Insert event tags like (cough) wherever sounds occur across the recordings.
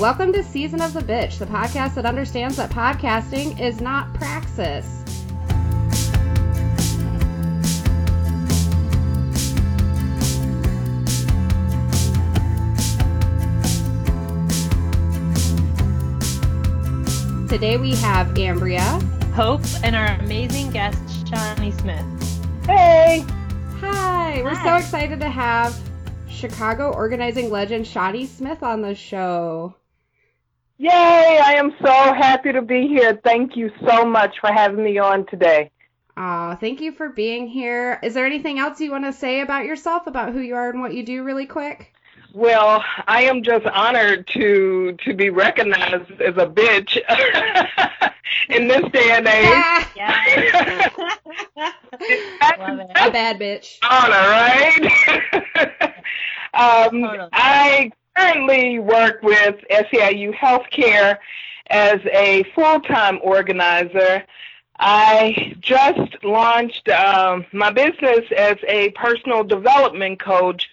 Welcome to Season of the Bitch, the podcast that understands that podcasting is not praxis. Today we have Ambria, Hope, and our amazing guest, Shawnee Smith. Hey! Hi, we're so excited to have Chicago organizing legend Shawnee Smith on the show. Yay! I am so happy to be here. Thank you so much for having me on today. Aw, thank you for being here. Is there anything else you want to say about yourself, about who you are and what you do, really quick? Well, I am just honored to to be recognized as a bitch (laughs) in this day and age. (laughs) Ah, Yeah. Love it. (laughs) a bad bitch. honor, right? um, Totally. I currently work with SEIU Healthcare as a full-time organizer. I just launched um, my business as a personal development coach,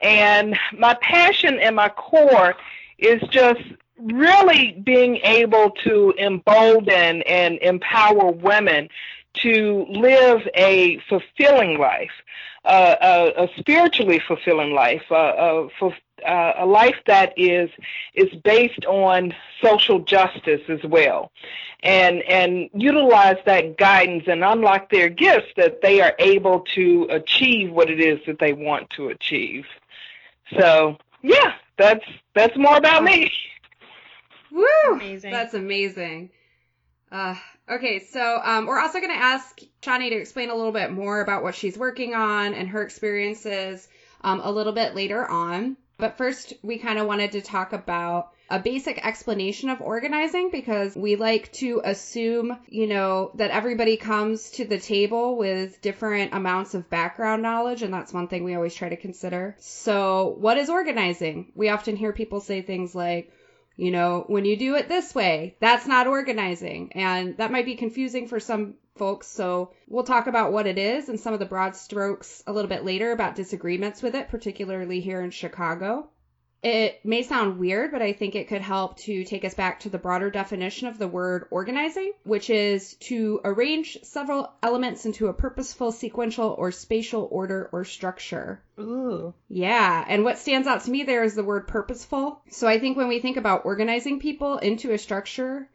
and my passion and my core is just really being able to embolden and empower women to live a fulfilling life, uh, a, a spiritually fulfilling life, uh, a, for, uh, a life that is is based on social justice as well, and and utilize that guidance and unlock their gifts that they are able to achieve what it is that they want to achieve. So yeah, that's that's more about me. Woo! Amazing. That's amazing. Uh, okay, so um, we're also going to ask Shawnee to explain a little bit more about what she's working on and her experiences um, a little bit later on. But first, we kind of wanted to talk about a basic explanation of organizing because we like to assume, you know, that everybody comes to the table with different amounts of background knowledge, and that's one thing we always try to consider. So, what is organizing? We often hear people say things like, you know, when you do it this way, that's not organizing. And that might be confusing for some folks. So we'll talk about what it is and some of the broad strokes a little bit later about disagreements with it, particularly here in Chicago. It may sound weird, but I think it could help to take us back to the broader definition of the word organizing, which is to arrange several elements into a purposeful, sequential, or spatial order or structure. Ooh. Yeah, and what stands out to me there is the word purposeful. So I think when we think about organizing people into a structure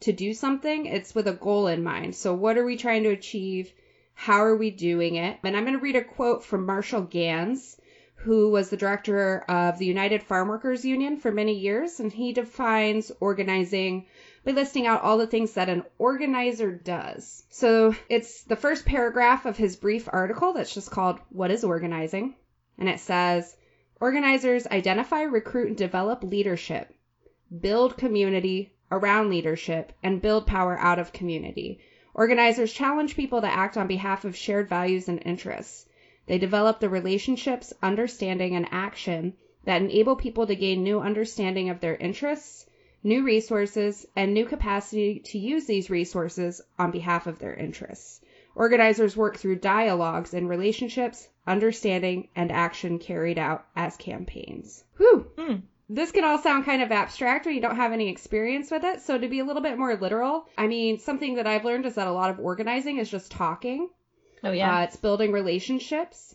to do something, it's with a goal in mind. So what are we trying to achieve? How are we doing it? And I'm going to read a quote from Marshall Ganz, who was the director of the United Farm Workers Union for many years, and he defines organizing by listing out all the things that an organizer does. So it's the first paragraph of his brief article that's just called What is Organizing? And it says Organizers identify, recruit, and develop leadership, build community around leadership, and build power out of community. Organizers challenge people to act on behalf of shared values and interests. They develop the relationships, understanding, and action that enable people to gain new understanding of their interests, new resources, and new capacity to use these resources on behalf of their interests. Organizers work through dialogues and relationships, understanding, and action carried out as campaigns. Whew. Hmm. This can all sound kind of abstract when you don't have any experience with it. So, to be a little bit more literal, I mean, something that I've learned is that a lot of organizing is just talking. Oh yeah. Uh, it's building relationships.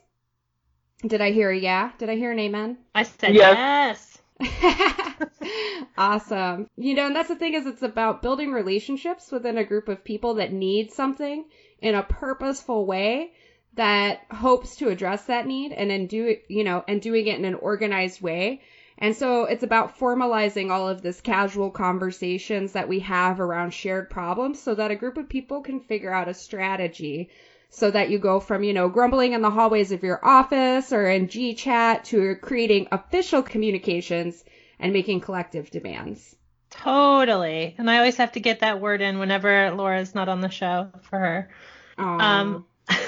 Did I hear a yeah? Did I hear an amen? I said Yes. yes. (laughs) awesome. You know, and that's the thing is it's about building relationships within a group of people that need something in a purposeful way that hopes to address that need and then do it, you know, and doing it in an organized way. And so it's about formalizing all of this casual conversations that we have around shared problems so that a group of people can figure out a strategy so that you go from, you know, grumbling in the hallways of your office or in G chat to creating official communications and making collective demands. Totally. And I always have to get that word in whenever Laura's not on the show for her. Um, (laughs)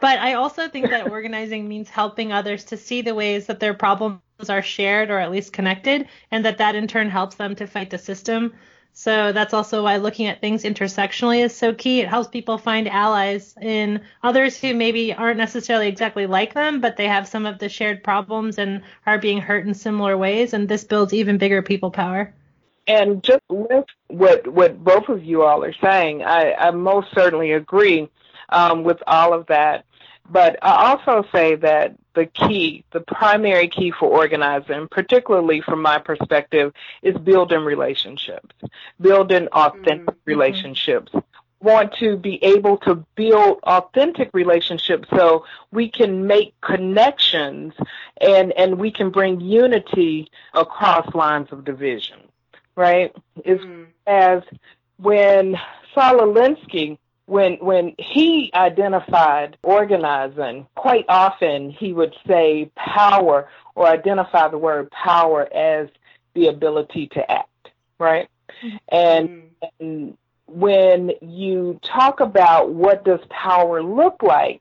but I also think that organizing means helping others to see the ways that their problems are shared or at least connected, and that that in turn helps them to fight the system So that's also why looking at things intersectionally is so key. It helps people find allies in others who maybe aren't necessarily exactly like them, but they have some of the shared problems and are being hurt in similar ways. And this builds even bigger people power. And just with what what both of you all are saying, I, I most certainly agree um, with all of that. But I also say that the key, the primary key for organizing, particularly from my perspective, is building relationships, building authentic mm-hmm. relationships. Want to be able to build authentic relationships so we can make connections and, and we can bring unity across lines of division, right? Mm-hmm. as when Saul Alinsky when when he identified organizing, quite often he would say power or identify the word power as the ability to act, right? Mm-hmm. And, and when you talk about what does power look like,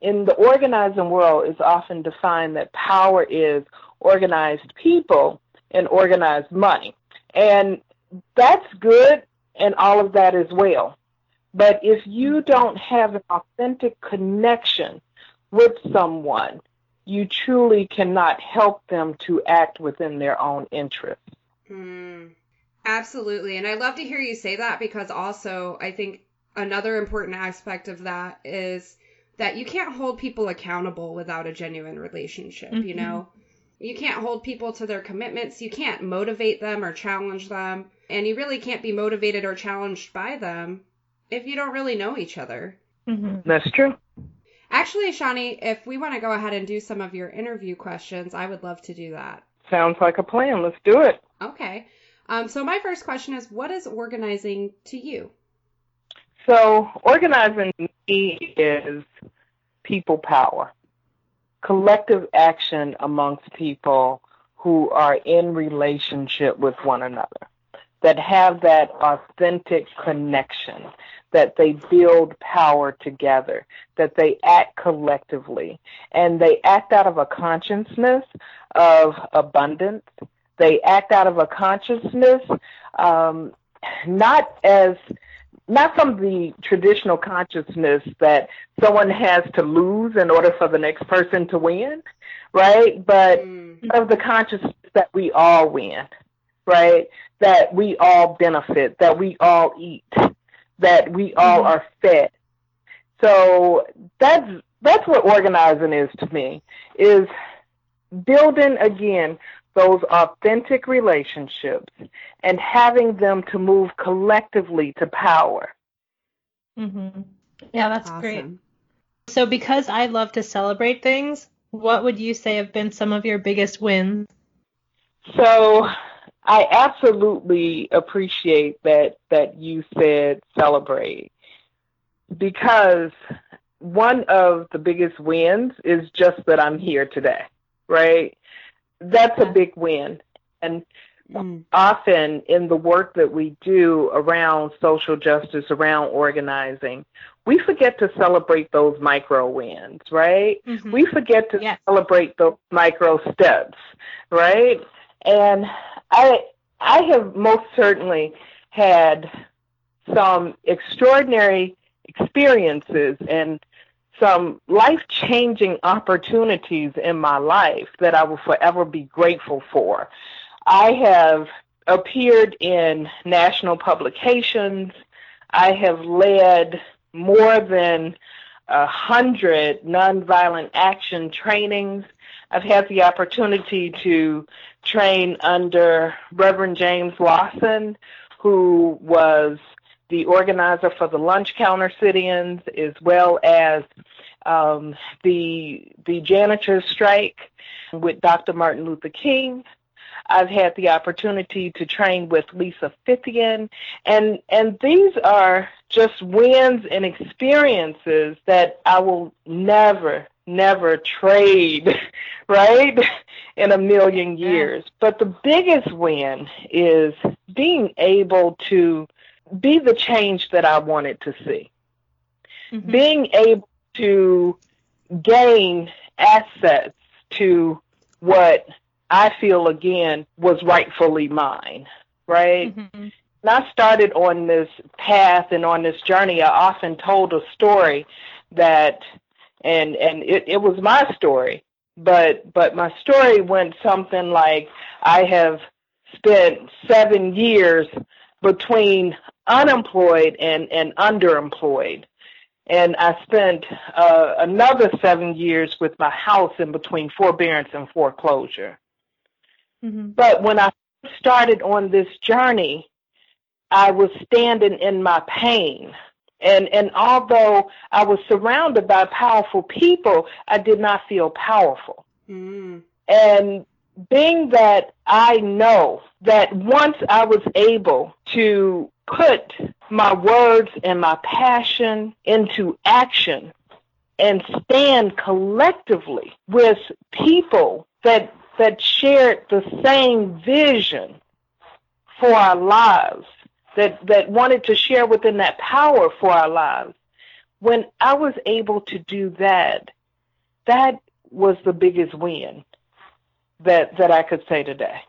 in the organizing world is often defined that power is organized people and organized money. And that's good and all of that as well. But if you don't have an authentic connection with someone, you truly cannot help them to act within their own interest. Mm, absolutely. And I love to hear you say that because also I think another important aspect of that is that you can't hold people accountable without a genuine relationship, mm-hmm. you know? You can't hold people to their commitments. You can't motivate them or challenge them. And you really can't be motivated or challenged by them if you don't really know each other. Mm-hmm. That's true. Actually, Shawnee, if we want to go ahead and do some of your interview questions, I would love to do that. Sounds like a plan. Let's do it. Okay. Um, so my first question is, what is organizing to you? So organizing to me is people power, collective action amongst people who are in relationship with one another, that have that authentic connection, that they build power together, that they act collectively, and they act out of a consciousness of abundance. They act out of a consciousness, um, not as not from the traditional consciousness that someone has to lose in order for the next person to win, right? But mm. of the consciousness that we all win, right? That we all benefit, that we all eat, that we all mm-hmm. are fed. So that's that's what organizing is to me is building again those authentic relationships and having them to move collectively to power. Mm-hmm. Yeah, that's awesome. great. So, because I love to celebrate things, what would you say have been some of your biggest wins? So, I absolutely appreciate that that you said celebrate because one of the biggest wins is just that I'm here today, right? That's a big win. And mm. often in the work that we do around social justice, around organizing, we forget to celebrate those micro wins, right? Mm-hmm. We forget to yes. celebrate those micro steps, right? And I I have most certainly had some extraordinary experiences and some life changing opportunities in my life that I will forever be grateful for. I have appeared in national publications. I have led more than a hundred nonviolent action trainings. I've had the opportunity to train under Reverend James Lawson, who was the organizer for the lunch counter sit-ins, as well as um, the the janitors strike with Dr. Martin Luther King. I've had the opportunity to train with Lisa Fithian, and and these are just wins and experiences that I will never never trade, (laughs) right? In a million years. But the biggest win is being able to be the change that I wanted to see. Mm-hmm. Being able to gain assets to what I feel again was rightfully mine, right? Mm-hmm. I started on this path and on this journey, I often told a story that, and and it, it was my story, but but my story went something like I have spent seven years between unemployed and and underemployed, and I spent uh, another seven years with my house in between forbearance and foreclosure. Mm-hmm. But when I started on this journey, I was standing in my pain. And and although I was surrounded by powerful people, I did not feel powerful. Mm. And being that I know that once I was able to put my words and my passion into action and stand collectively with people that that shared the same vision for our lives, that, that wanted to share within that power for our lives. When I was able to do that, that was the biggest win that, that I could say today.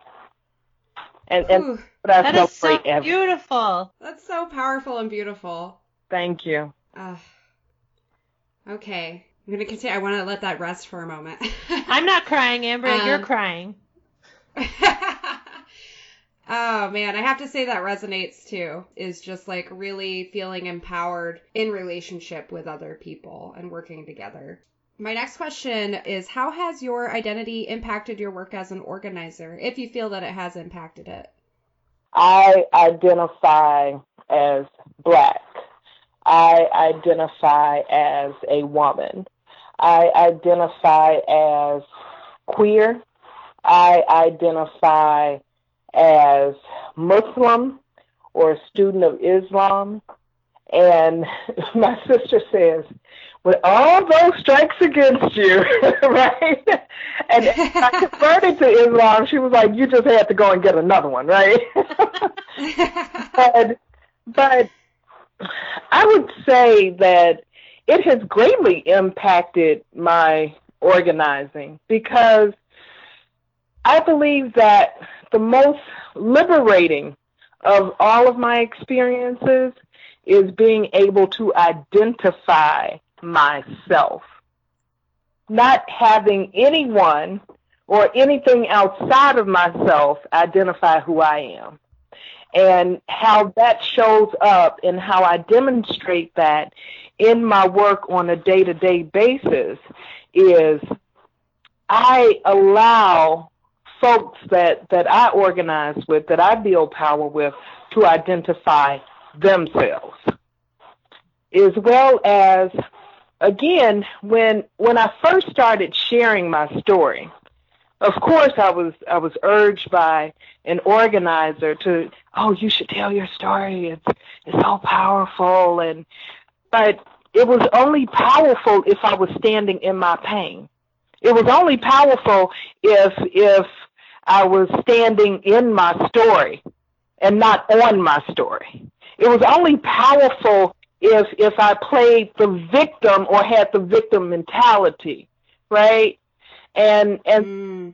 And, and that is so ever. beautiful. That's so powerful and beautiful. Thank you. Uh, okay. I'm gonna continue. I want to let that rest for a moment. I'm not crying, Amber. Um, you're crying. (laughs) oh man, I have to say that resonates too. Is just like really feeling empowered in relationship with other people and working together. My next question is How has your identity impacted your work as an organizer, if you feel that it has impacted it? I identify as black. I identify as a woman. I identify as queer. I identify as Muslim or a student of Islam. And (laughs) my sister says, with all those strikes against you, (laughs) right? And I converted to Islam, she was like, you just had to go and get another one, right? (laughs) but, but I would say that it has greatly impacted my organizing because I believe that the most liberating of all of my experiences is being able to identify myself, not having anyone or anything outside of myself identify who I am. And how that shows up and how I demonstrate that in my work on a day to day basis is I allow folks that, that I organize with, that I build power with, to identify themselves. As well as, again, when, when I first started sharing my story, of course I was, I was urged by an organizer to, oh, you should tell your story. It's, it's so powerful. And, but it was only powerful if I was standing in my pain. It was only powerful if if I was standing in my story and not on my story. It was only powerful if if I played the victim or had the victim mentality, right? And and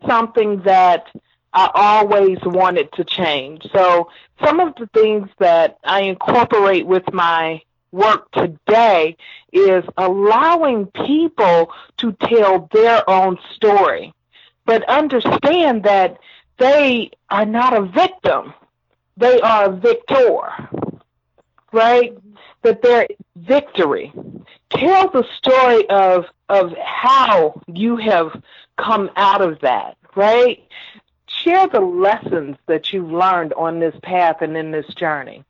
mm. something that I always wanted to change. So some of the things that I incorporate with my work today is allowing people to tell their own story, but understand that they are not a victim. They are a victor, right? That there is victory. Tell the story of, of how you have come out of that, right? Share the lessons that you've learned on this path and in this journey.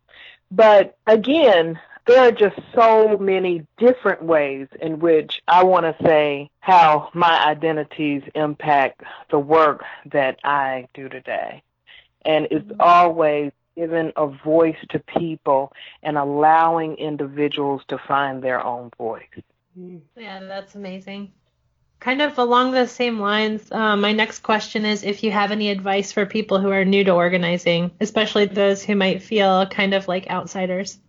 But again, there are just so many different ways in which I want to say how my identities impact the work that I do today. And it's mm-hmm. always giving a voice to people and allowing individuals to find their own voice. Mm-hmm. Yeah, that's amazing. Kind of along the same lines, uh, my next question is if you have any advice for people who are new to organizing, especially those who might feel kind of like outsiders.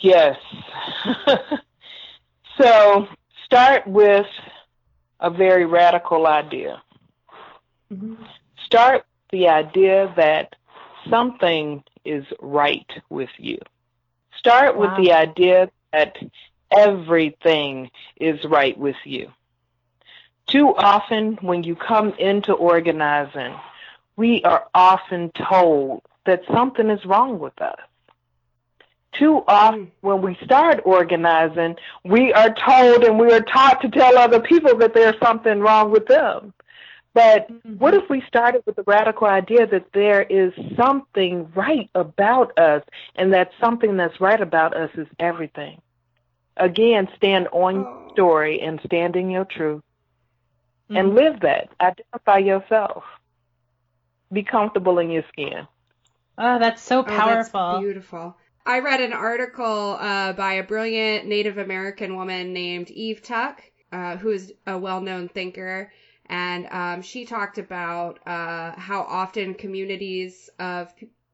Yes. (laughs) so start with a very radical idea. Mm-hmm. Start the idea that something is right with you. Start Wow. with the idea that everything is right with you. Too often, when you come into organizing, we are often told that something is wrong with us. Too often, when we start organizing, we are told and we are taught to tell other people that there's something wrong with them. But what if we started with the radical idea that there is something right about us and that something that's right about us is everything? Again, stand on your Oh. story and stand in your truth and Mhm. live that. Identify yourself. Be comfortable in your skin. Oh, that's so Oh, that's powerful. beautiful. I read an article uh, by a brilliant Native American woman named Eve Tuck, uh, who is a well-known thinker, and um, she talked about uh, how often communities of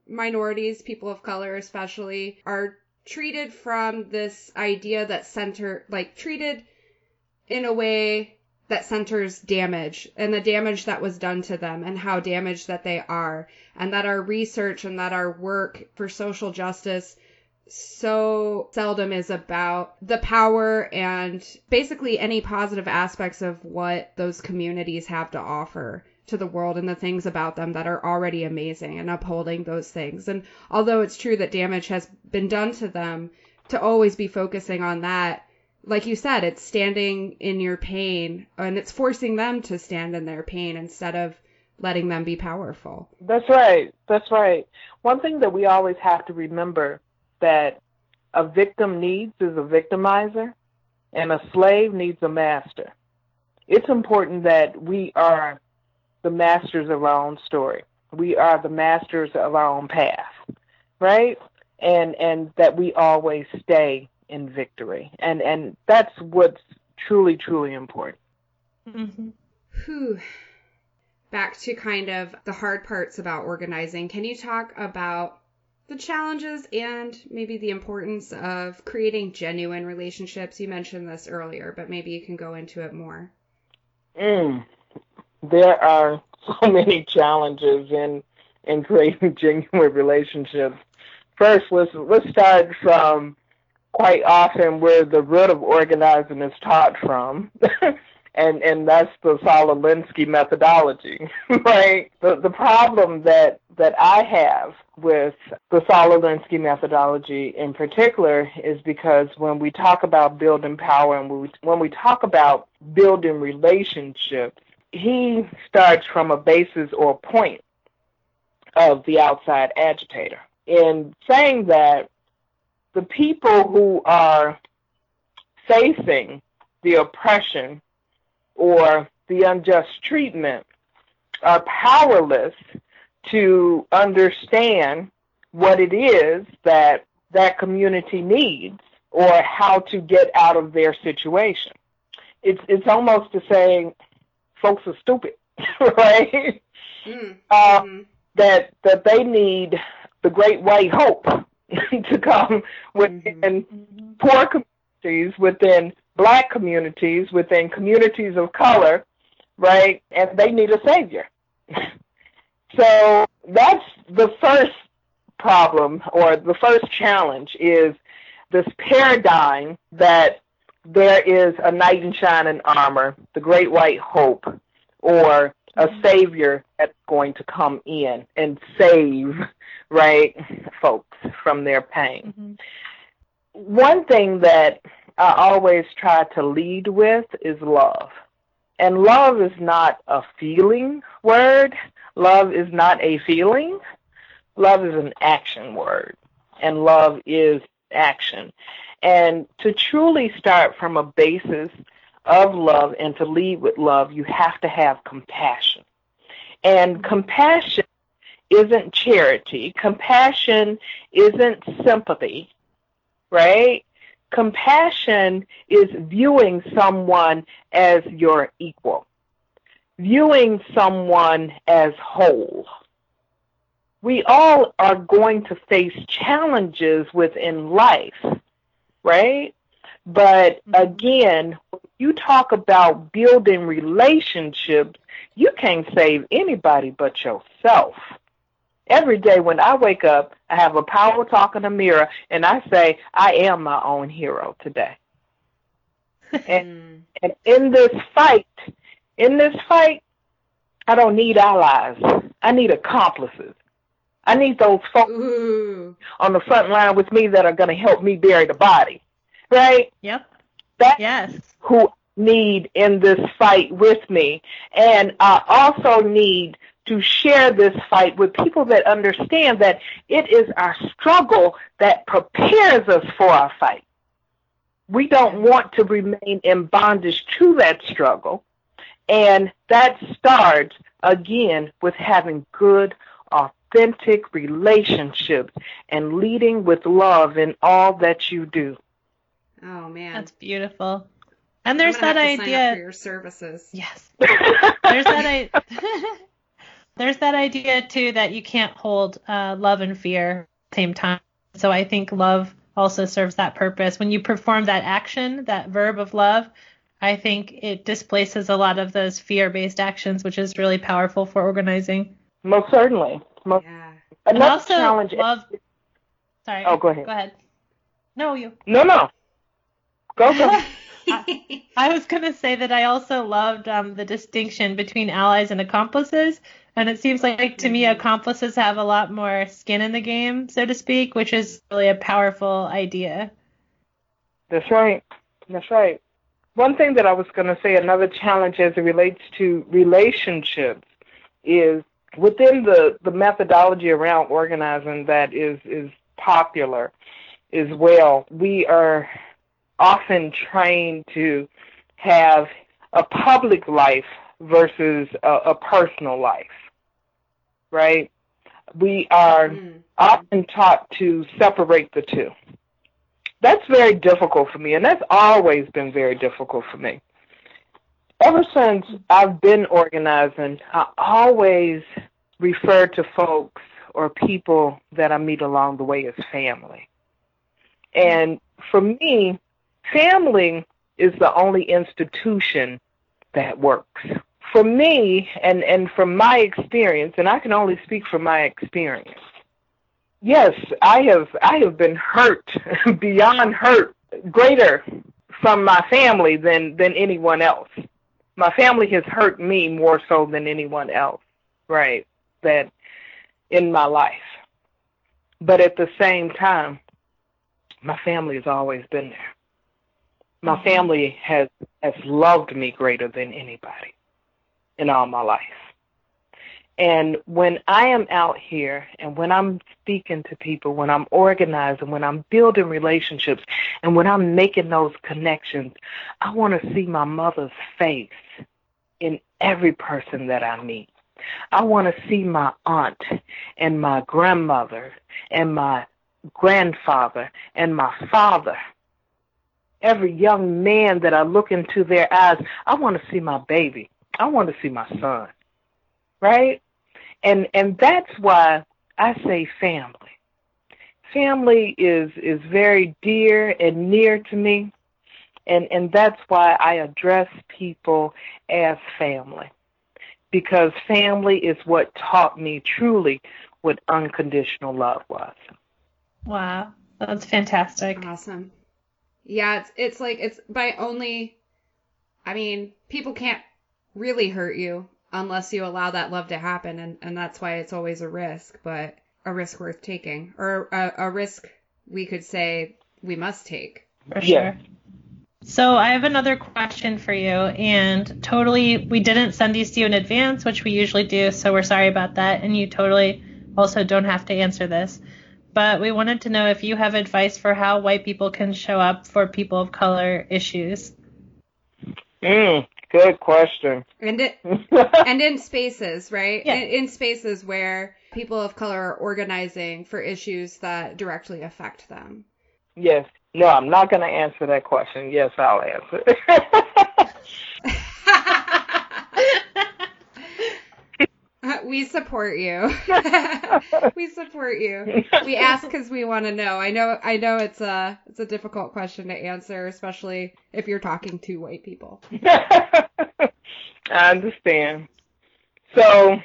minorities, people of color especially, are treated from this idea that center, like treated in a way that centers damage and the damage that was done to them and how damaged that they are and that our research and that our work for social justice so seldom is about the power and basically any positive aspects of what those communities have to offer to the world and the things about them that are already amazing and upholding those things. And although it's true that damage has been done to them, to always be focusing on that, like you said, it's standing in your pain and it's forcing them to stand in their pain instead of letting them be powerful. That's right. That's right. One thing that we always have to remember that a victim needs is a victimizer and a slave needs a master. It's important that we are the masters of our own story. We are the masters of our own path, right? And and that we always stay in victory. And and that's what's truly truly important. Mhm. Whew. Back to kind of the hard parts about organizing. Can you talk about the challenges and maybe the importance of creating genuine relationships? You mentioned this earlier, but maybe you can go into it more. Mm. There are (laughs) so many challenges in in creating (laughs) genuine relationships. First, let's let's start from quite often where the root of organizing is taught from, (laughs) and and that's the Saul Alinsky methodology, (laughs) right? The the problem that that I have with the Saul Alinsky methodology in particular is because when we talk about building power and we, when we talk about building relationships, he starts from a basis or point of the outside agitator. In saying that, the people who are facing the oppression or the unjust treatment are powerless to understand what it is that that community needs or how to get out of their situation. It's it's almost to saying folks are stupid, (laughs) right? Mm. Mhm. that that they need the great white hope (laughs) to come within poor communities, within black communities, within communities of color, right? And they need a savior. (laughs) so that's the first problem or the first challenge is this paradigm that there is a knight in shining armor, the great white hope, or a savior that's going to come in and save, right, folks from their pain. Mhm. One thing that I always try to lead with is love. And love is not a feeling word. Love is not a feeling. Love is an action word. And love is action. And to truly start from a basis of love and to lead with love, you have to have compassion. And compassion isn't charity. Compassion isn't sympathy, right? Compassion is viewing someone as your equal, viewing someone as whole. We all are going to face challenges within life, right? But mm-hmm. again, when you talk about building relationships, you can't save anybody but yourself. Every day when I wake up, I have a power talk in the mirror and I say, I am my own hero today. (laughs) and, and in this fight, in this fight, I don't need allies. I need accomplices. I need those folks Ooh. on the front line with me that are going to help me bury the body. Right? Yep. That's Yes. who I need in this fight with me. And I also need to share this fight with people that understand that it is our struggle that prepares us for our fight. We don't want to remain in bondage to that struggle. And that starts again with having good, authentic relationships and leading with love in all that you do. Oh man. That's beautiful. And I'm there's that have to sign up for idea. your services. Yes. There's that I (laughs) There's that idea too that you can't hold uh, love and fear at the same time. So I think love also serves that purpose. When you perform that action, that verb of love, I think it displaces a lot of those fear-based actions, which is really powerful for organizing. Most certainly. Most, Yeah. And another also challenge. love. Sorry. Oh, go ahead. Go ahead. No, you. No, no. Go, go. (laughs) I was going to say that I also loved um, the distinction between allies and accomplices. And it seems like to me, Mhm. accomplices have a lot more skin in the game, so to speak, which is really a powerful idea. That's right. That's right. One thing that I was going to say, another challenge as it relates to relationships, is within the, the methodology around organizing that is, is popular as well, we are often trained to have a public life versus a, a personal life, right? We are Mm. often taught to separate the two. That's very difficult for me, and that's always been very difficult for me. Ever since I've been organizing, I always refer to folks or people that I meet along the way as family. And for me, family is the only institution that works. For me, and, and from my experience, and I can only speak from my experience, yes, I have I have been hurt (laughs) beyond hurt, greater from my family than than anyone else. My family has hurt me more so than anyone else, right? That in my life. But at the same time, my family has always been there. My mm-hmm. family has has loved me greater than anybody in all my life. And when I am out here and when I'm speaking to people, when I'm organizing, when I'm building relationships, and when I'm making those connections, I want to see my mother's face in every person that I meet. I want to see my aunt and my grandmother and my grandfather and my father. Every young man that I look into their eyes, I want to see my baby. I want to see my son. Right? And and that's why I say family. Family is is very dear and near to me. And and that's why I address people as family. Because family is what taught me truly what unconditional love was. Wow. That's fantastic. Awesome. Yeah, it's it's like it's by only I mean, people can't really hurt you unless you allow that love to happen and and that's why it's always a risk, but a risk worth taking or a, a risk we could say we must take. For Yeah. sure. So I have another question for you, and totally, we didn't send these to you in advance, which we usually do, so we're sorry about that, and you totally also don't have to answer this. But we wanted to know if you have advice for how white people can show up for people of color issues. Mm, good question. And it (laughs) and in spaces, right? Yeah. In, in spaces where people of color are organizing for issues that directly affect them. yes. No, I'm not going to answer that question. Yes, I'll answer. (laughs) we support you. (laughs) we support you. We ask because we want to know. I know. I know it's a it's a difficult question to answer, especially if you're talking to white people. (laughs) I understand. So,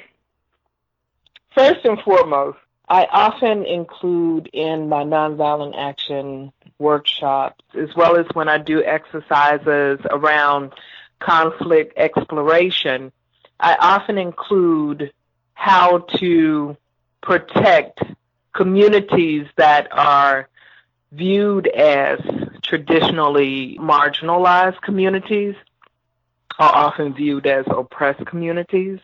first and foremost, I often include in my nonviolent action workshops, as well as when I do exercises around conflict exploration, I often include how to protect communities that are viewed as traditionally marginalized communities are often viewed as oppressed communities.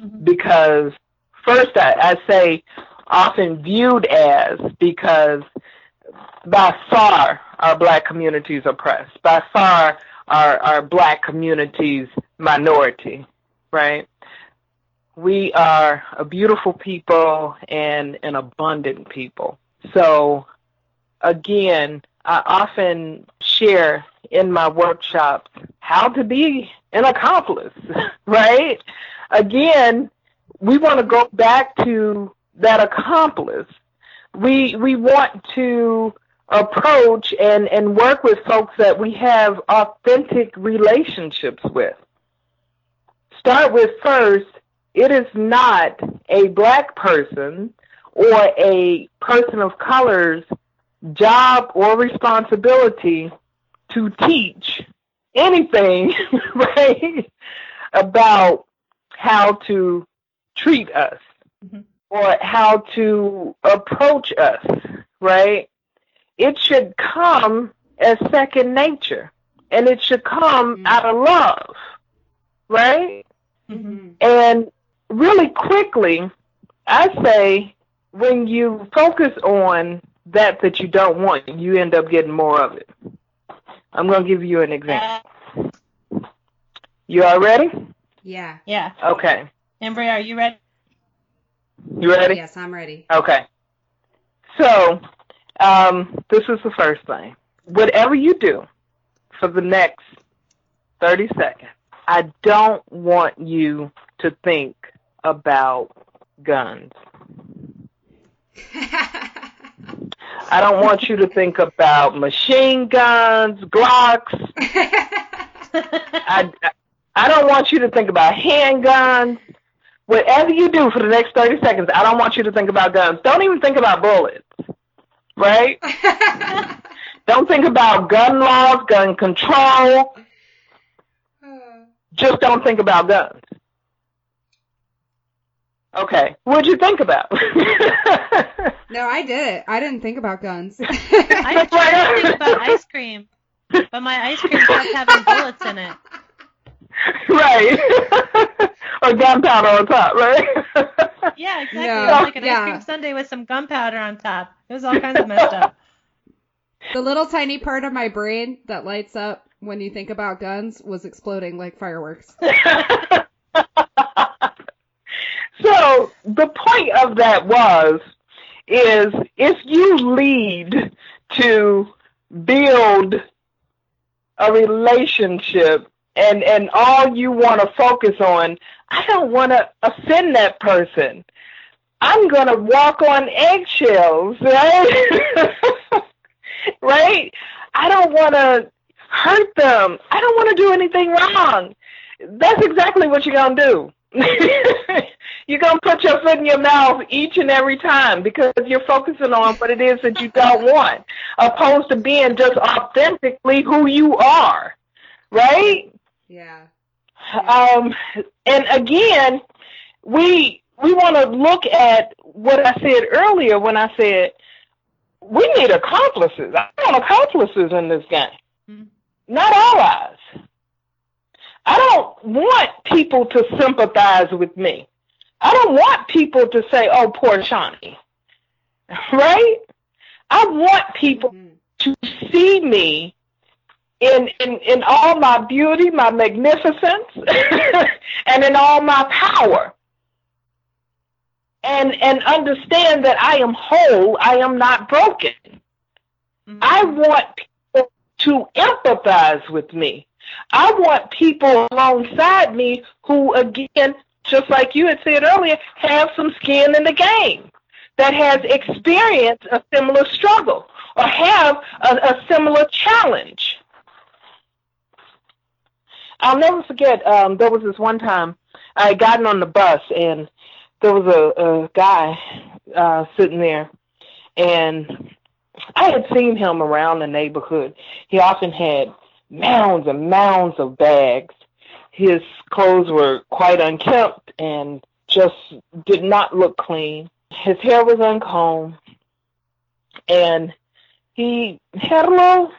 Mm-hmm. because first I, I say often viewed as because by far our black communities oppressed. By far our, our black communities minority right we are a beautiful people and an abundant people so again i often share in my workshops how to be an accomplice, (laughs) right? Again, we want to go back to that accomplice. We we want to approach and, and work with folks that we have authentic relationships with. Start with first, it is not a black person or a person of color's job or responsibility to teach anything, (laughs) right, about how to treat us mm-hmm. or how to approach us, right? It should come as second nature and it should come mm-hmm. out of love, right? Mm-hmm. And really quickly, I say when you focus on that that you don't want, you end up getting more of it. I'm going to give you an example. You all ready? Yeah. Yeah. Okay. Embry, are you ready? You ready? Yes, I'm ready. Okay. So, um, this is the first thing. Whatever you do for the next 30 seconds, I don't want you to think about guns. I don't want you to think about machine guns, Glocks. I, I don't want you to think about handguns. Whatever you do for the next 30 seconds, I don't want you to think about guns. Don't even think about bullets. Right? don't think about gun laws, gun control. Just don't think about guns. Okay. What'd you think about? (laughs) no, I did it. I didn't think about guns. (laughs) I (laughs) tried to think about ice cream, but my ice cream kept having bullets in it. Right. or gunpowder on top, right? Yeah, exactly. No, it was like an yeah. ice cream sundae with some gunpowder on top. It was all kinds of messed up. The little tiny part of my brain that lights up when you think about guns was exploding like fireworks. So the point of that was, is if you lead to build a relationship and, and all you want to focus on, I don't want to offend that person. I'm going to walk on eggshells, right? (laughs) right? I don't want to hurt them. I don't want to do anything wrong. That's exactly what you're going to do. (laughs) you're going to put your foot in your mouth each and every time because you're focusing on what it is that you don't want, opposed to being just authentically who you are, right? Yeah. Um, and again, we we want to look at what I said earlier when I said we need accomplices. I want accomplices in this game, mm-hmm. not allies. I don't want people to sympathize with me. I don't want people to say, oh, poor Shawnee. (laughs) Right? I want people mm-hmm. to see me in, in, in all my beauty, my magnificence, (laughs) and in all my power. And, and understand that I am whole, I am not broken. Mm-hmm. I want people to empathize with me. I want people alongside me who, again, just like you had said earlier, have some skin in the game, that has experienced a similar struggle or have a, a similar challenge. I'll never forget, um, there was this one time I had gotten on the bus and there was a, a guy uh, sitting there, and I had seen him around the neighborhood. He often had mounds and mounds of bags. His clothes were quite unkempt and just did not look clean. His hair was uncombed, and he had a little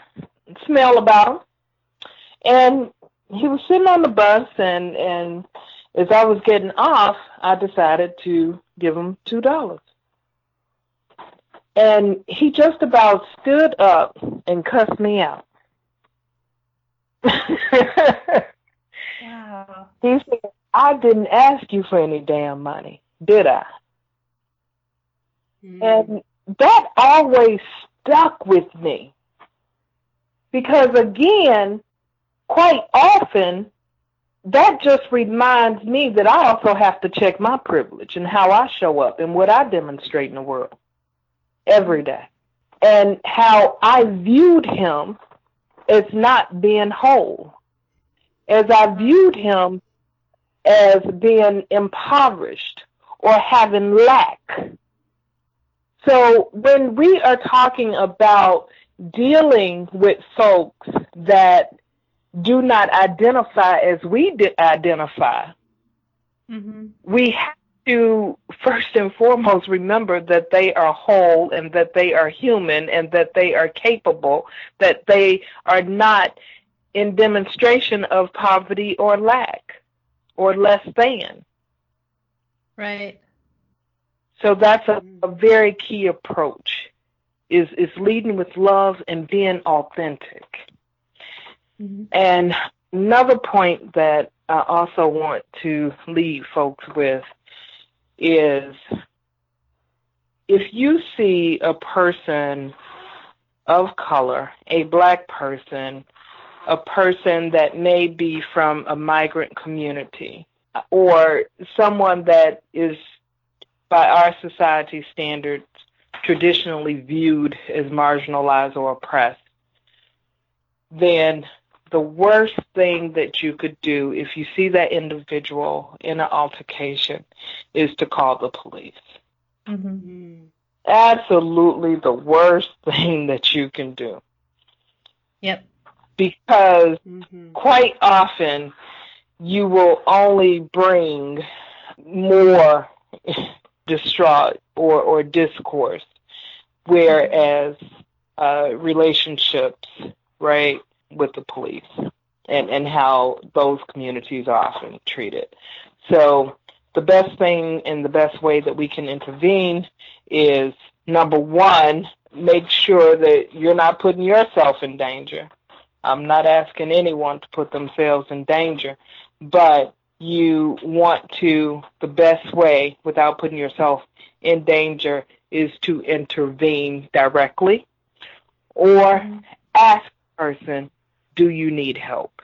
smell about him. And he was sitting on the bus, and and as I was getting off, I decided to give him two dollars. And he just about stood up and cussed me out. Wow. He said, I didn't ask you for any damn money, did I? Mm. And that always stuck with me. Because again, quite often, that just reminds me that I also have to check my privilege and how I show up and what I demonstrate in the world every day. And how I viewed him as not being whole, as I viewed him as being impoverished or having lack. So when we are talking about dealing with folks that do not identify as we identify, Mm-hmm. we have to first and foremost remember that they are whole and that they are human and that they are capable, that they are not in demonstration of poverty or lack or less than. Right. So that's a, a very key approach is is leading with love and being authentic. Mm-hmm. And another point that I also want to leave folks with is if you see a person of color, a black person, a person that may be from a migrant community, or someone that is, by our society standards, traditionally viewed as marginalized or oppressed, then the worst thing that you could do if you see that individual in an altercation is to call the police. Mm-hmm. Mm. Absolutely the worst (laughs) thing that you can do. Yep. Because Mhm. quite often you will only bring more (laughs) distraught or, or discourse, whereas uh, relationships, right, with the police and, and how those communities are often treated. So the best thing and the best way that we can intervene is number one, make sure that you're not putting yourself in danger. I'm not asking anyone to put themselves in danger, but you want to, the best way without putting yourself in danger is to intervene directly or mm-hmm. ask the person, do you need help?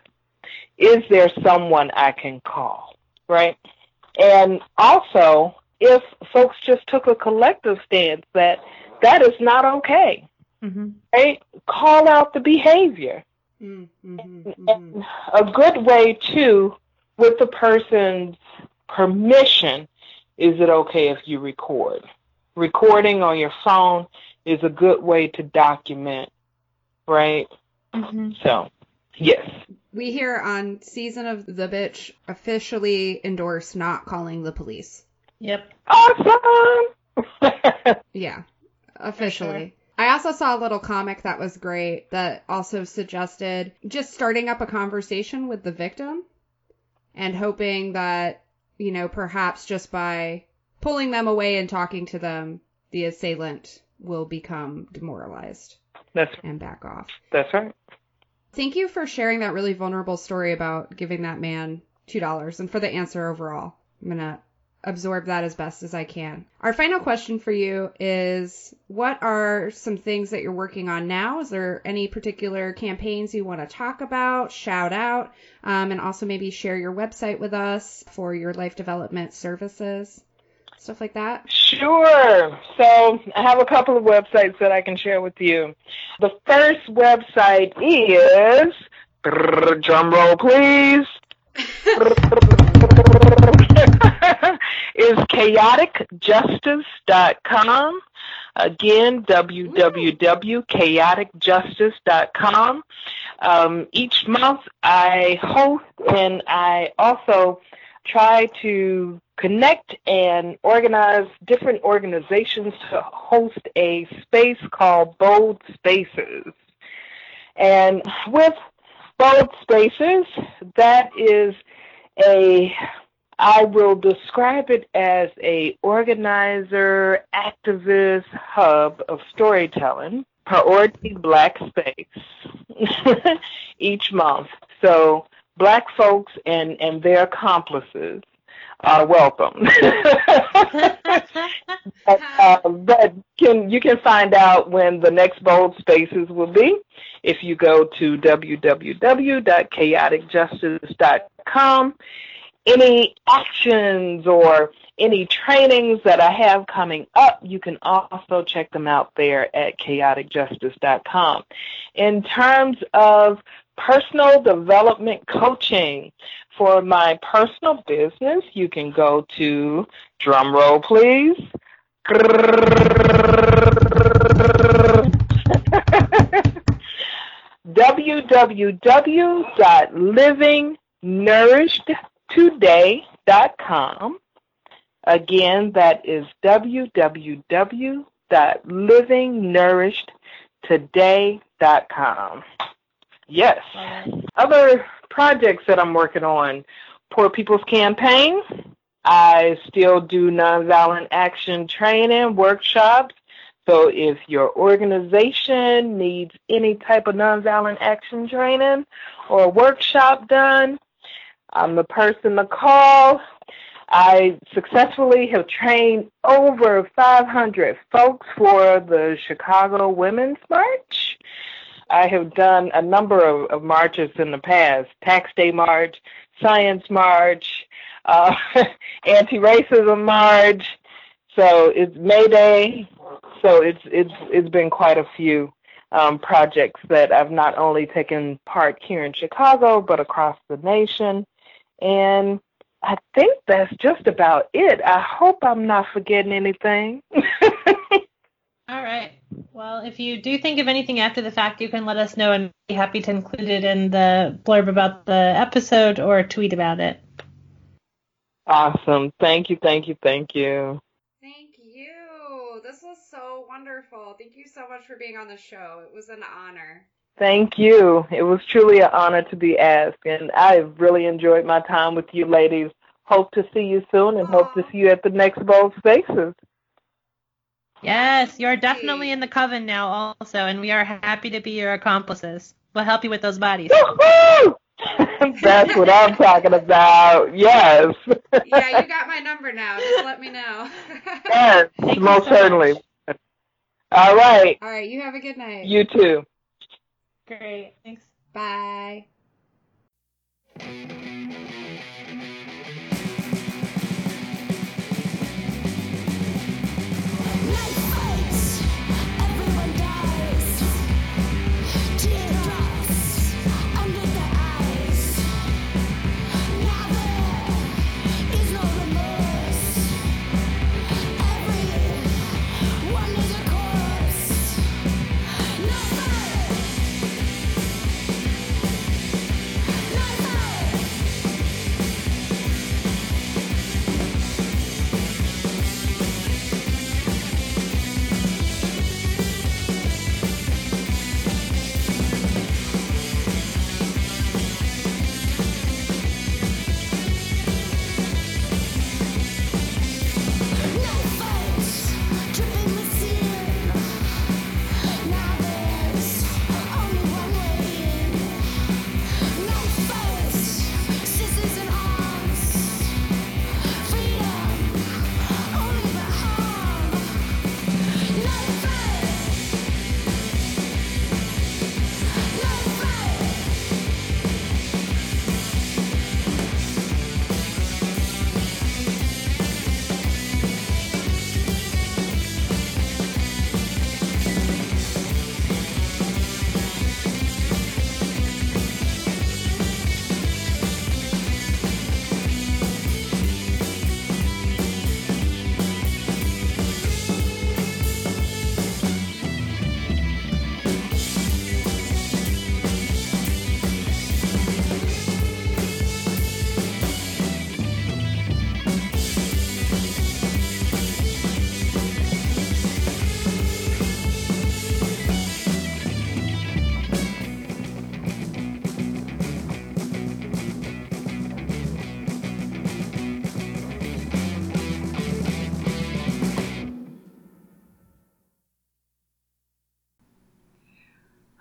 Is there someone I can call? Right? And also, if folks just took a collective stance that that is not okay, Mm-hmm. right? Call out the behavior. Mm, mhm, mhm. And a good way too, with the person's permission, is it okay if you record? Recording on your phone is a good way to document, right? Mm-hmm. So, yes. We here on Season of the Bitch officially endorse not calling the police. Yep. Awesome! (laughs) Yeah, officially. I also saw a little comic that was great that also suggested just starting up a conversation with the victim and hoping that, you know, perhaps just by pulling them away and talking to them, the assailant will become demoralized that's and back off. that's right. Thank you for sharing that really vulnerable story about giving that man $2 and for the answer overall. I'm going to absorb that as best as I can. Our final question for you is what are some things that you're working on now? Is there any particular campaigns you want to talk about, shout out, um, and also maybe share your website with us for your life development services? Stuff like that. Sure. So I have a couple of websites that I can share with you. The first website is drum roll please. (laughs) is chaoticjustice.com. Again, www.chaoticjustice.com. Um, each month I host and I also try to connect and organize different organizations to host a space called Bold Spaces. And with Bold Spaces, that is a I will describe it as a organizer, activist hub of storytelling, priority black space (laughs) each month. So black folks and, and their accomplices are welcome. (laughs) but, uh, but can you can find out when the next bold spaces will be if you go to www.chaoticjustice.com. Any actions or any trainings that I have coming up, you can also check them out there at chaoticjustice.com. In terms of personal development coaching. For my personal business, you can go to drumroll please. www.livingnourished.today.com. Again, that is www.livingnourished.today.com. Yes. Other projects that I'm working on Poor People's Campaign. I still do nonviolent action training workshops. So if your organization needs any type of nonviolent action training or a workshop done, I'm the person to call. I successfully have trained over 500 folks for the Chicago Women's March. I have done a number of, of marches in the past: Tax Day March, Science March, uh, (laughs) Anti-Racism March. So it's May Day. So it's it's it's been quite a few um, projects that I've not only taken part here in Chicago but across the nation, and I think that's just about it. I hope I'm not forgetting anything. (laughs) All right. Well, if you do think of anything after the fact, you can let us know and be happy to include it in the blurb about the episode or tweet about it. Awesome. Thank you, thank you, thank you. Thank you. This was so wonderful. Thank you so much for being on the show. It was an honor. Thank you. It was truly an honor to be asked, and I really enjoyed my time with you ladies. Hope to see you soon and Aww. hope to see you at the next Bold Spaces. Yes, you're definitely in the coven now, also, and we are happy to be your accomplices. We'll help you with those bodies. (laughs) That's what I'm talking about. Yes. yeah, you got my number now. Just let me know. (laughs) yes, (laughs) Thank most so certainly. Much. All right. All right. You have a good night. You too. Great. Thanks. Bye.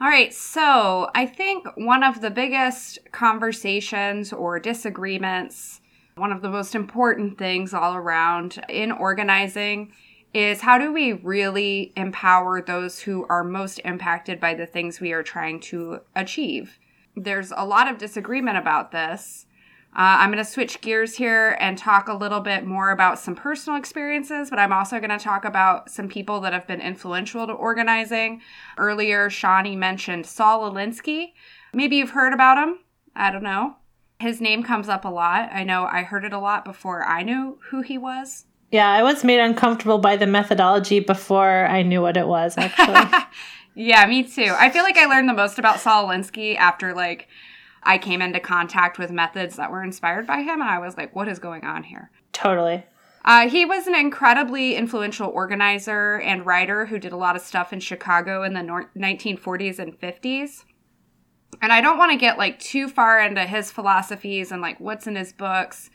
All right, so I think one of the biggest conversations or disagreements, one of the most important things all around in organizing is how do we really empower those who are most impacted by the things we are trying to achieve? There's a lot of disagreement about this. Uh, I'm going to switch gears here and talk a little bit more about some personal experiences, but I'm also going to talk about some people that have been influential to organizing. Earlier, Shawnee mentioned Saul Alinsky. Maybe you've heard about him. I don't know. His name comes up a lot. I know I heard it a lot before I knew who he was. Yeah, I was made uncomfortable by the methodology before I knew what it was, actually. (laughs) yeah, me too. I feel like I learned the most about Saul Alinsky after like I came into contact with methods that were inspired by him, and I was like, what is going on here? Totally. Uh, he was an incredibly influential organizer and writer who did a lot of stuff in Chicago in the nor- 1940s and 50s. And I don't want to get like too far into his philosophies and like what's in his books,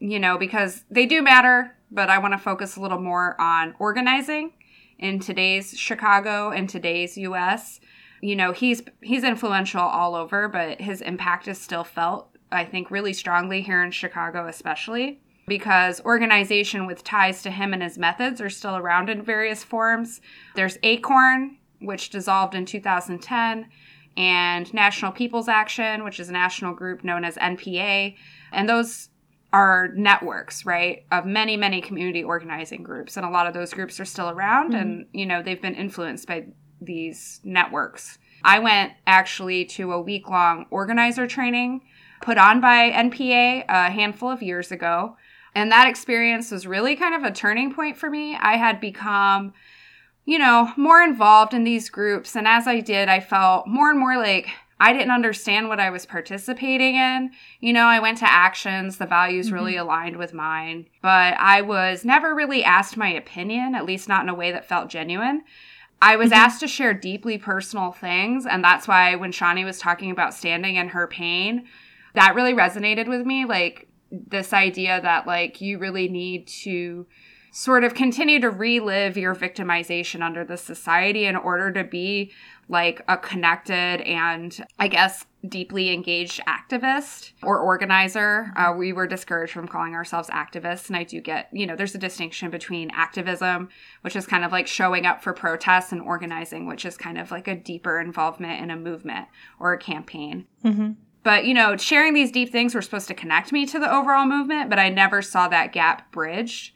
you know, because they do matter, but I want to focus a little more on organizing in today's Chicago and today's US you know he's he's influential all over but his impact is still felt i think really strongly here in chicago especially because organization with ties to him and his methods are still around in various forms there's acorn which dissolved in 2010 and national people's action which is a national group known as npa and those are networks right of many many community organizing groups and a lot of those groups are still around mm-hmm. and you know they've been influenced by these networks. I went actually to a week long organizer training put on by NPA a handful of years ago. And that experience was really kind of a turning point for me. I had become, you know, more involved in these groups. And as I did, I felt more and more like I didn't understand what I was participating in. you know, I went to actions, the values mm-hmm. really aligned with mine, but I was never really asked my opinion, at least not in a way that felt genuine. I was mm-hmm. asked to share deeply personal things. And that's why when Shawnee was talking about standing in her pain, that really resonated with me. Like this idea that, like, you really need to sort of continue to relive your victimization under the society in order to be like a connected and I guess deeply engaged activist or organizer. Uh, we were discouraged from calling ourselves activists. And I do get, you know, there's a distinction between activism, which is kind of like showing up for protests, and organizing, which is kind of like a deeper involvement in a movement or a campaign. Mm-hmm. But, you know, sharing these deep things were supposed to connect me to the overall movement, but I never saw that gap bridged.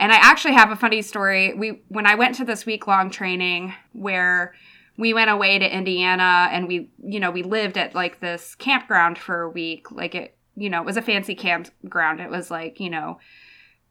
And I actually have a funny story. We when I went to this week long training where we went away to Indiana and we, you know, we lived at like this campground for a week. Like it, you know, it was a fancy campground. It was like, you know,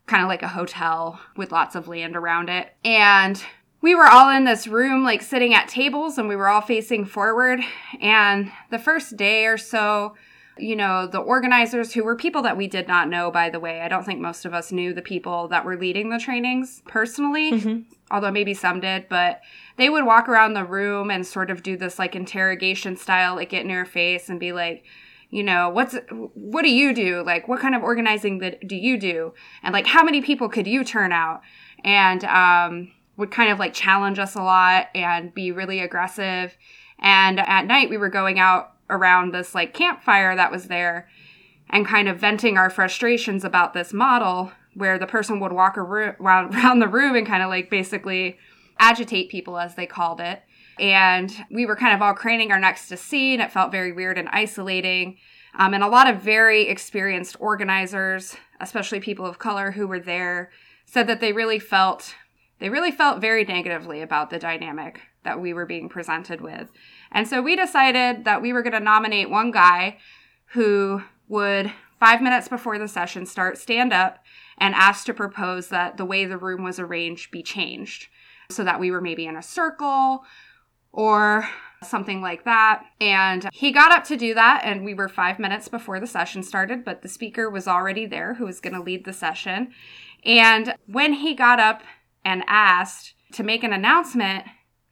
kind of like a hotel with lots of land around it. And we were all in this room, like sitting at tables, and we were all facing forward. And the first day or so, you know, the organizers who were people that we did not know, by the way. I don't think most of us knew the people that were leading the trainings personally, mm-hmm. although maybe some did, but they would walk around the room and sort of do this like interrogation style, like get in your face and be like, you know, what's what do you do? Like, what kind of organizing that do you do? And like, how many people could you turn out? And um, would kind of like challenge us a lot and be really aggressive. And at night, we were going out around this like campfire that was there and kind of venting our frustrations about this model where the person would walk around, (laughs) around the room and kind of like basically agitate people, as they called it. And we were kind of all craning our necks to see, and it felt very weird and isolating. Um, and a lot of very experienced organizers, especially people of color who were there, said that they really felt they really felt very negatively about the dynamic that we were being presented with. And so we decided that we were going to nominate one guy who would, five minutes before the session start, stand up and ask to propose that the way the room was arranged be changed so that we were maybe in a circle or something like that. And he got up to do that, and we were five minutes before the session started, but the speaker was already there who was going to lead the session. And when he got up and asked to make an announcement,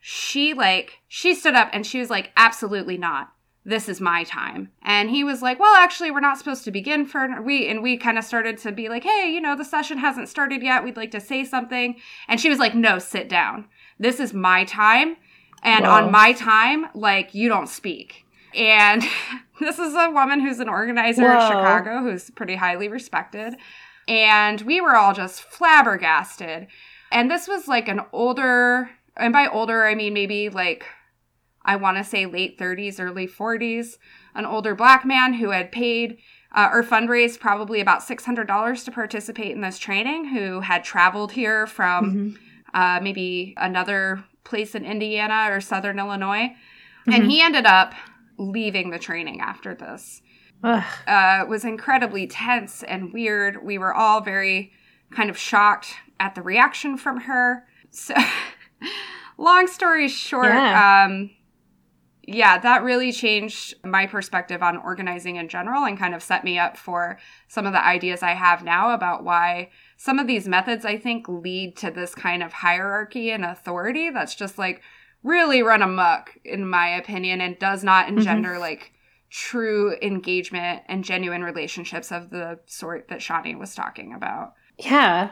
she like, she stood up and she was like, absolutely not this is my time. And he was like, well, actually, we're not supposed to begin for we, and we kind of started to be like, hey, you know, the session hasn't started yet. We'd like to say something. And she was like, no, sit down. This is my time. And Whoa. on my time, like, you don't speak. And (laughs) this is a woman who's an organizer in Chicago who's pretty highly respected. And we were all just flabbergasted. And this was like an older, and by older, I mean maybe like, I want to say late 30s, early 40s, an older black man who had paid uh, or fundraised probably about $600 to participate in this training, who had traveled here from Mhm. uh, maybe another place in Indiana or Southern Illinois. Mhm. And he ended up leaving the training after this. Ugh. Uh, it was incredibly tense and weird. We were all very kind of shocked at the reaction from her. So, (laughs) long story short, Yeah. um, yeah, that really changed my perspective on organizing in general and kind of set me up for some of the ideas I have now about why some of these methods I think lead to this kind of hierarchy and authority that's just like really run amok, in my opinion, and does not engender like true engagement and genuine relationships of the sort that Shawnee was talking about. Yeah.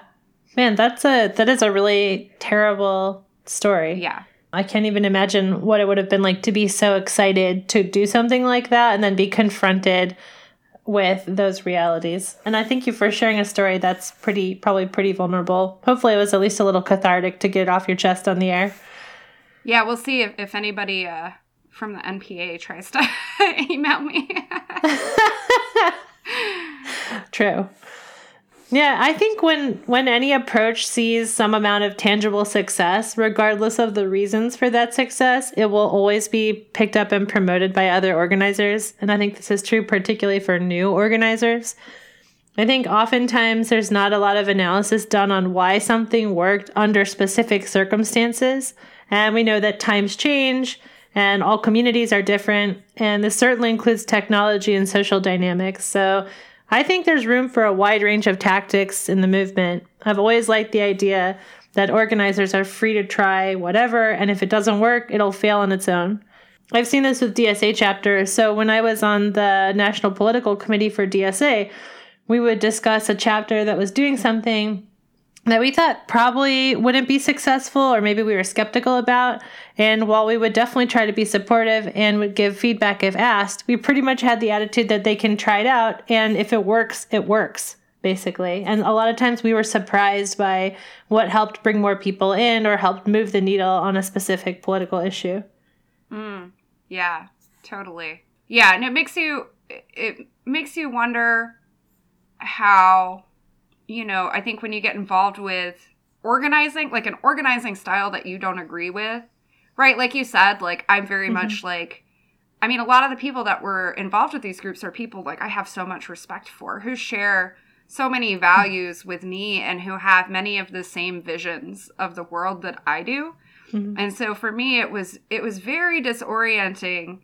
Man, that's a that is a really terrible story. Yeah. I can't even imagine what it would have been like to be so excited to do something like that and then be confronted with those realities. And I thank you for sharing a story that's pretty probably pretty vulnerable. Hopefully it was at least a little cathartic to get it off your chest on the air. Yeah, we'll see if, if anybody uh, from the NPA tries to (laughs) email me. (laughs) True. Yeah, I think when when any approach sees some amount of tangible success, regardless of the reasons for that success, it will always be picked up and promoted by other organizers. And I think this is true particularly for new organizers. I think oftentimes there's not a lot of analysis done on why something worked under specific circumstances. And we know that times change and all communities are different. And this certainly includes technology and social dynamics. So I think there's room for a wide range of tactics in the movement. I've always liked the idea that organizers are free to try whatever, and if it doesn't work, it'll fail on its own. I've seen this with DSA chapters. So when I was on the National Political Committee for DSA, we would discuss a chapter that was doing something that we thought probably wouldn't be successful or maybe we were skeptical about. And while we would definitely try to be supportive and would give feedback if asked, we pretty much had the attitude that they can try it out. And if it works, it works, basically. And a lot of times we were surprised by what helped bring more people in or helped move the needle on a specific political issue. Mm, yeah, totally. Yeah, and it makes you it- it makes you wonder how you know, I think when you get involved with organizing, like an organizing style that you don't agree with, right? Like you said, like I'm very Mhm. much like I mean, a lot of the people that were involved with these groups are people like I have so much respect for who share so many values with me and who have many of the same visions of the world that I do. Mhm. And so for me it was it was very disorienting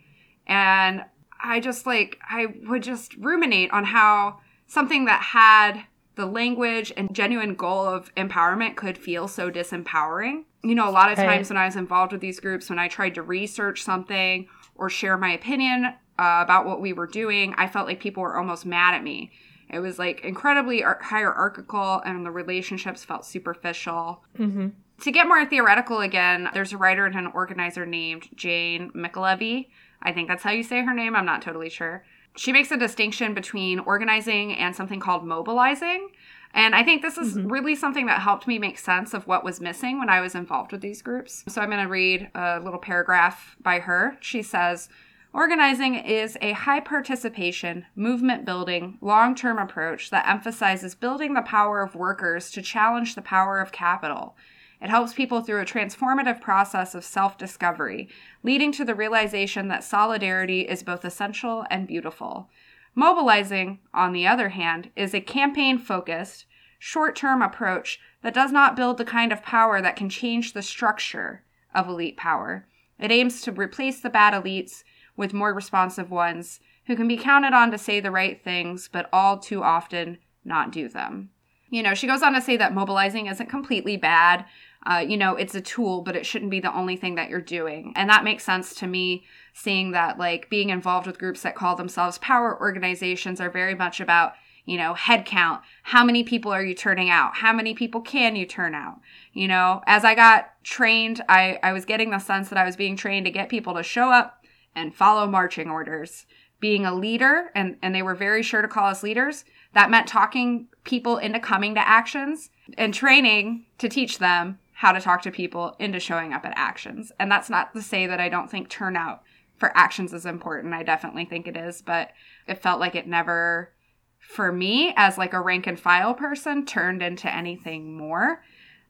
and I just like I would just ruminate on how something that had the language and genuine goal of empowerment could feel so disempowering. You know, a lot of Right. times when I was involved with these groups, when I tried to research something or share my opinion uh, about what we were doing, I felt like people were almost mad at me. It was like incredibly hierarchical, and the relationships felt superficial Mhm. to get more theoretical again, there's a writer and an organizer named Jane McAlevey. I think that's how you say her name. I'm not totally sure. She makes a distinction between organizing and something called mobilizing. And I think this is Mhm. really something that helped me make sense of what was missing when I was involved with these groups. So I'm going to read a little paragraph by her. She says, Organizing is a high participation, movement building, long term approach that emphasizes building the power of workers to challenge the power of capital. It helps people through a transformative process of self discovery, leading to the realization that solidarity is both essential and beautiful. Mobilizing, on the other hand, is a campaign focused, short term approach that does not build the kind of power that can change the structure of elite power. It aims to replace the bad elites with more responsive ones who can be counted on to say the right things, but all too often not do them. You know, she goes on to say that mobilizing isn't completely bad. Uh, you know, it's a tool, but it shouldn't be the only thing that you're doing. And that makes sense to me, seeing that, like, being involved with groups that call themselves power organizations are very much about, you know, head count. How many people are you turning out? How many people can you turn out? You know, as I got trained, I, I was getting the sense that I was being trained to get people to show up and follow marching orders. Being a leader, and, and they were very sure to call us leaders, that meant talking people into coming to actions and training to teach them how to talk to people into showing up at actions. And that's not to say that I don't think turnout for actions is important. I definitely think it is, but it felt like it never for me as like a rank and file person turned into anything more.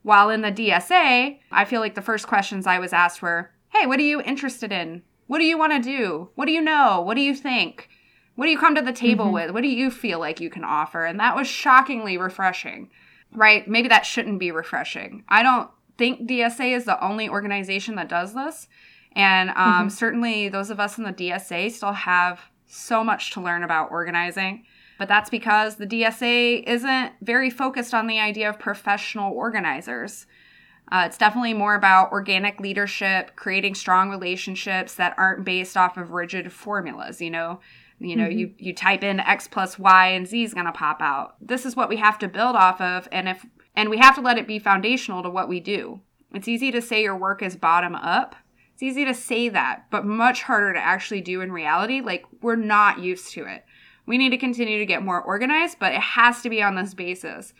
While in the DSA, I feel like the first questions I was asked were, "Hey, what are you interested in? What do you want to do? What do you know? What do you think? What do you come to the table mm-hmm. with? What do you feel like you can offer?" And that was shockingly refreshing. Right? Maybe that shouldn't be refreshing. I don't think DSA is the only organization that does this. And um, mm-hmm. certainly those of us in the DSA still have so much to learn about organizing. But that's because the DSA isn't very focused on the idea of professional organizers. Uh, it's definitely more about organic leadership, creating strong relationships that aren't based off of rigid formulas. You know, you know, mm-hmm. you you type in X plus Y and Z is going to pop out. This is what we have to build off of, and if and we have to let it be foundational to what we do. It's easy to say your work is bottom up. It's easy to say that, but much harder to actually do in reality. Like we're not used to it. We need to continue to get more organized, but it has to be on this basis.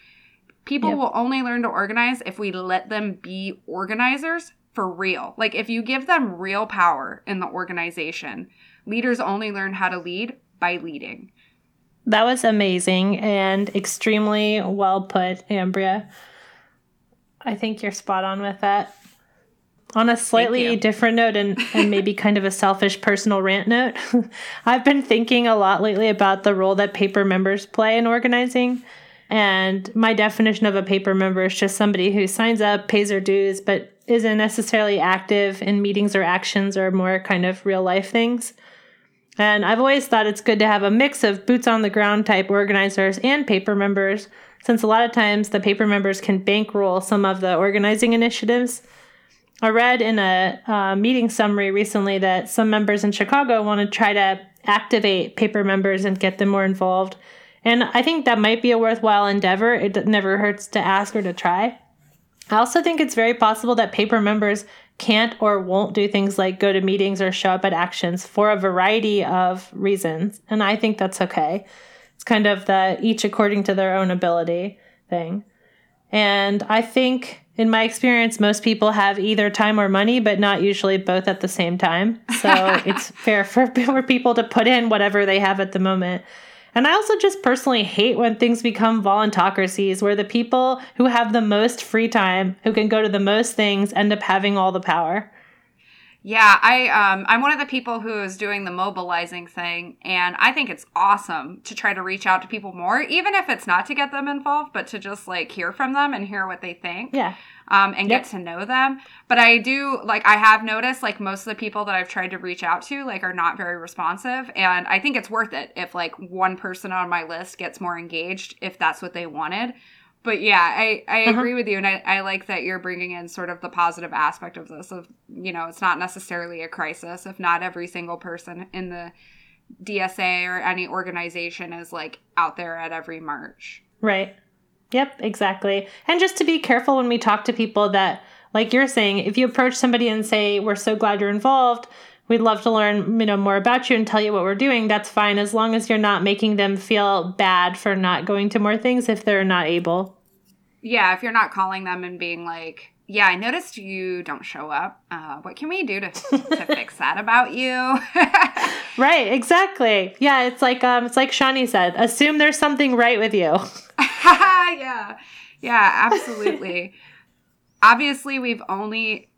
People yep. will only learn to organize if we let them be organizers for real. Like if you give them real power in the organization, leaders only learn how to lead by leading. That was amazing and extremely well put, Ambria. I think you're spot on with that. On a slightly different note and, and maybe kind of a selfish personal rant note, (laughs) I've been thinking a lot lately about the role that paper members play in organizing. And my definition of a paper member is just somebody who signs up, pays their dues, but isn't necessarily active in meetings or actions or more kind of real life things. And I've always thought it's good to have a mix of boots on the ground type organizers and paper members, since a lot of times the paper members can bankroll some of the organizing initiatives. I read in a uh, meeting summary recently that some members in Chicago want to try to activate paper members and get them more involved. And I think that might be a worthwhile endeavor. It never hurts to ask or to try. I also think it's very possible that paper members can't or won't do things like go to meetings or show up at actions for a variety of reasons. And I think that's okay. It's kind of the each according to their own ability thing. And I think in my experience, most people have either time or money, but not usually both at the same time. So (laughs) it's fair for, (laughs) for people to put in whatever they have at the moment. And I also just personally hate when things become voluntocracies where the people who have the most free time, who can go to the most things, end up having all the power. Yeah, I um I'm one of the people who is doing the mobilizing thing and I think it's awesome to try to reach out to people more even if it's not to get them involved but to just like hear from them and hear what they think. Yeah. Um and yep. get to know them. But I do like I have noticed like most of the people that I've tried to reach out to like are not very responsive and I think it's worth it if like one person on my list gets more engaged if that's what they wanted but yeah, I, I uh-huh. agree with you. And I, I like that you're bringing in sort of the positive aspect of this of, you know, it's not necessarily a crisis if not every single person in the DSA or any organization is like out there at every march. Right. Yep, exactly. And just to be careful when we talk to people that, like you're saying, if you approach somebody and say, we're so glad you're involved, we'd love to learn you know more about you and tell you what we're doing. That's fine as long as you're not making them feel bad for not going to more things if they're not able. Yeah if you're not calling them and being like yeah i noticed you don't show up uh, what can we do to, to (laughs) fix that about you? (laughs) Right exactly. Yeah it's like um it's like shawnee said assume there's something right with you. (laughs) Yeah. Yeah absolutely. Obviously we've only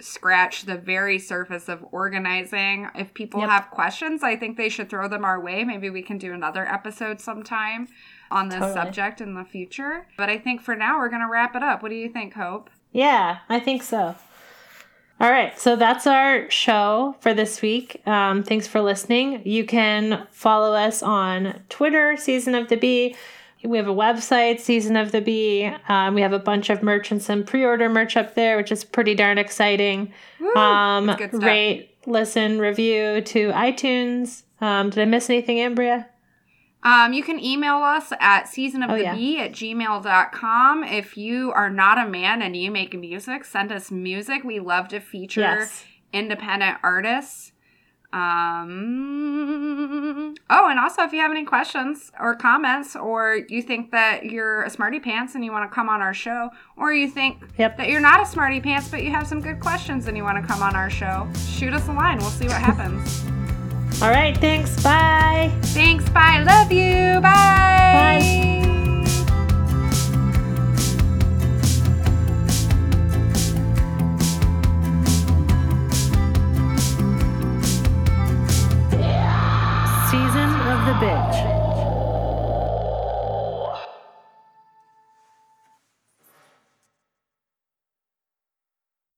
scratch the very surface of organizing. If people yep. have questions, I think they should throw them our way. Maybe we can do another episode sometime on this totally. subject in the future. But I think for now, we're going to wrap it up. What do you think, Hope? Yeah, I think so. All right, so that's our show for this week. Um, thanks for listening. You can follow us on Twitter, Season of the Bee. We have a website, Season of the Bee. Um, we have a bunch of merch and some pre-order merch up there, which is pretty darn exciting. Woo, um, rate, listen, review to iTunes. Um, did I miss anything, Ambria? Um, you can email us at seasonofthebee Oh, yeah. at gmail.com. If you are not a man and you make music, send us music. We love to feature Yes. independent artists. Um, oh, and also if you have any questions or comments, or you think that you're a smarty pants and you want to come on our show, or you think Yep. that you're not a smarty pants but you have some good questions and you want to come on our show, shoot us a line. We'll see what happens. (laughs) All right. Thanks. Bye. Thanks. Bye. Love you. Bye. Season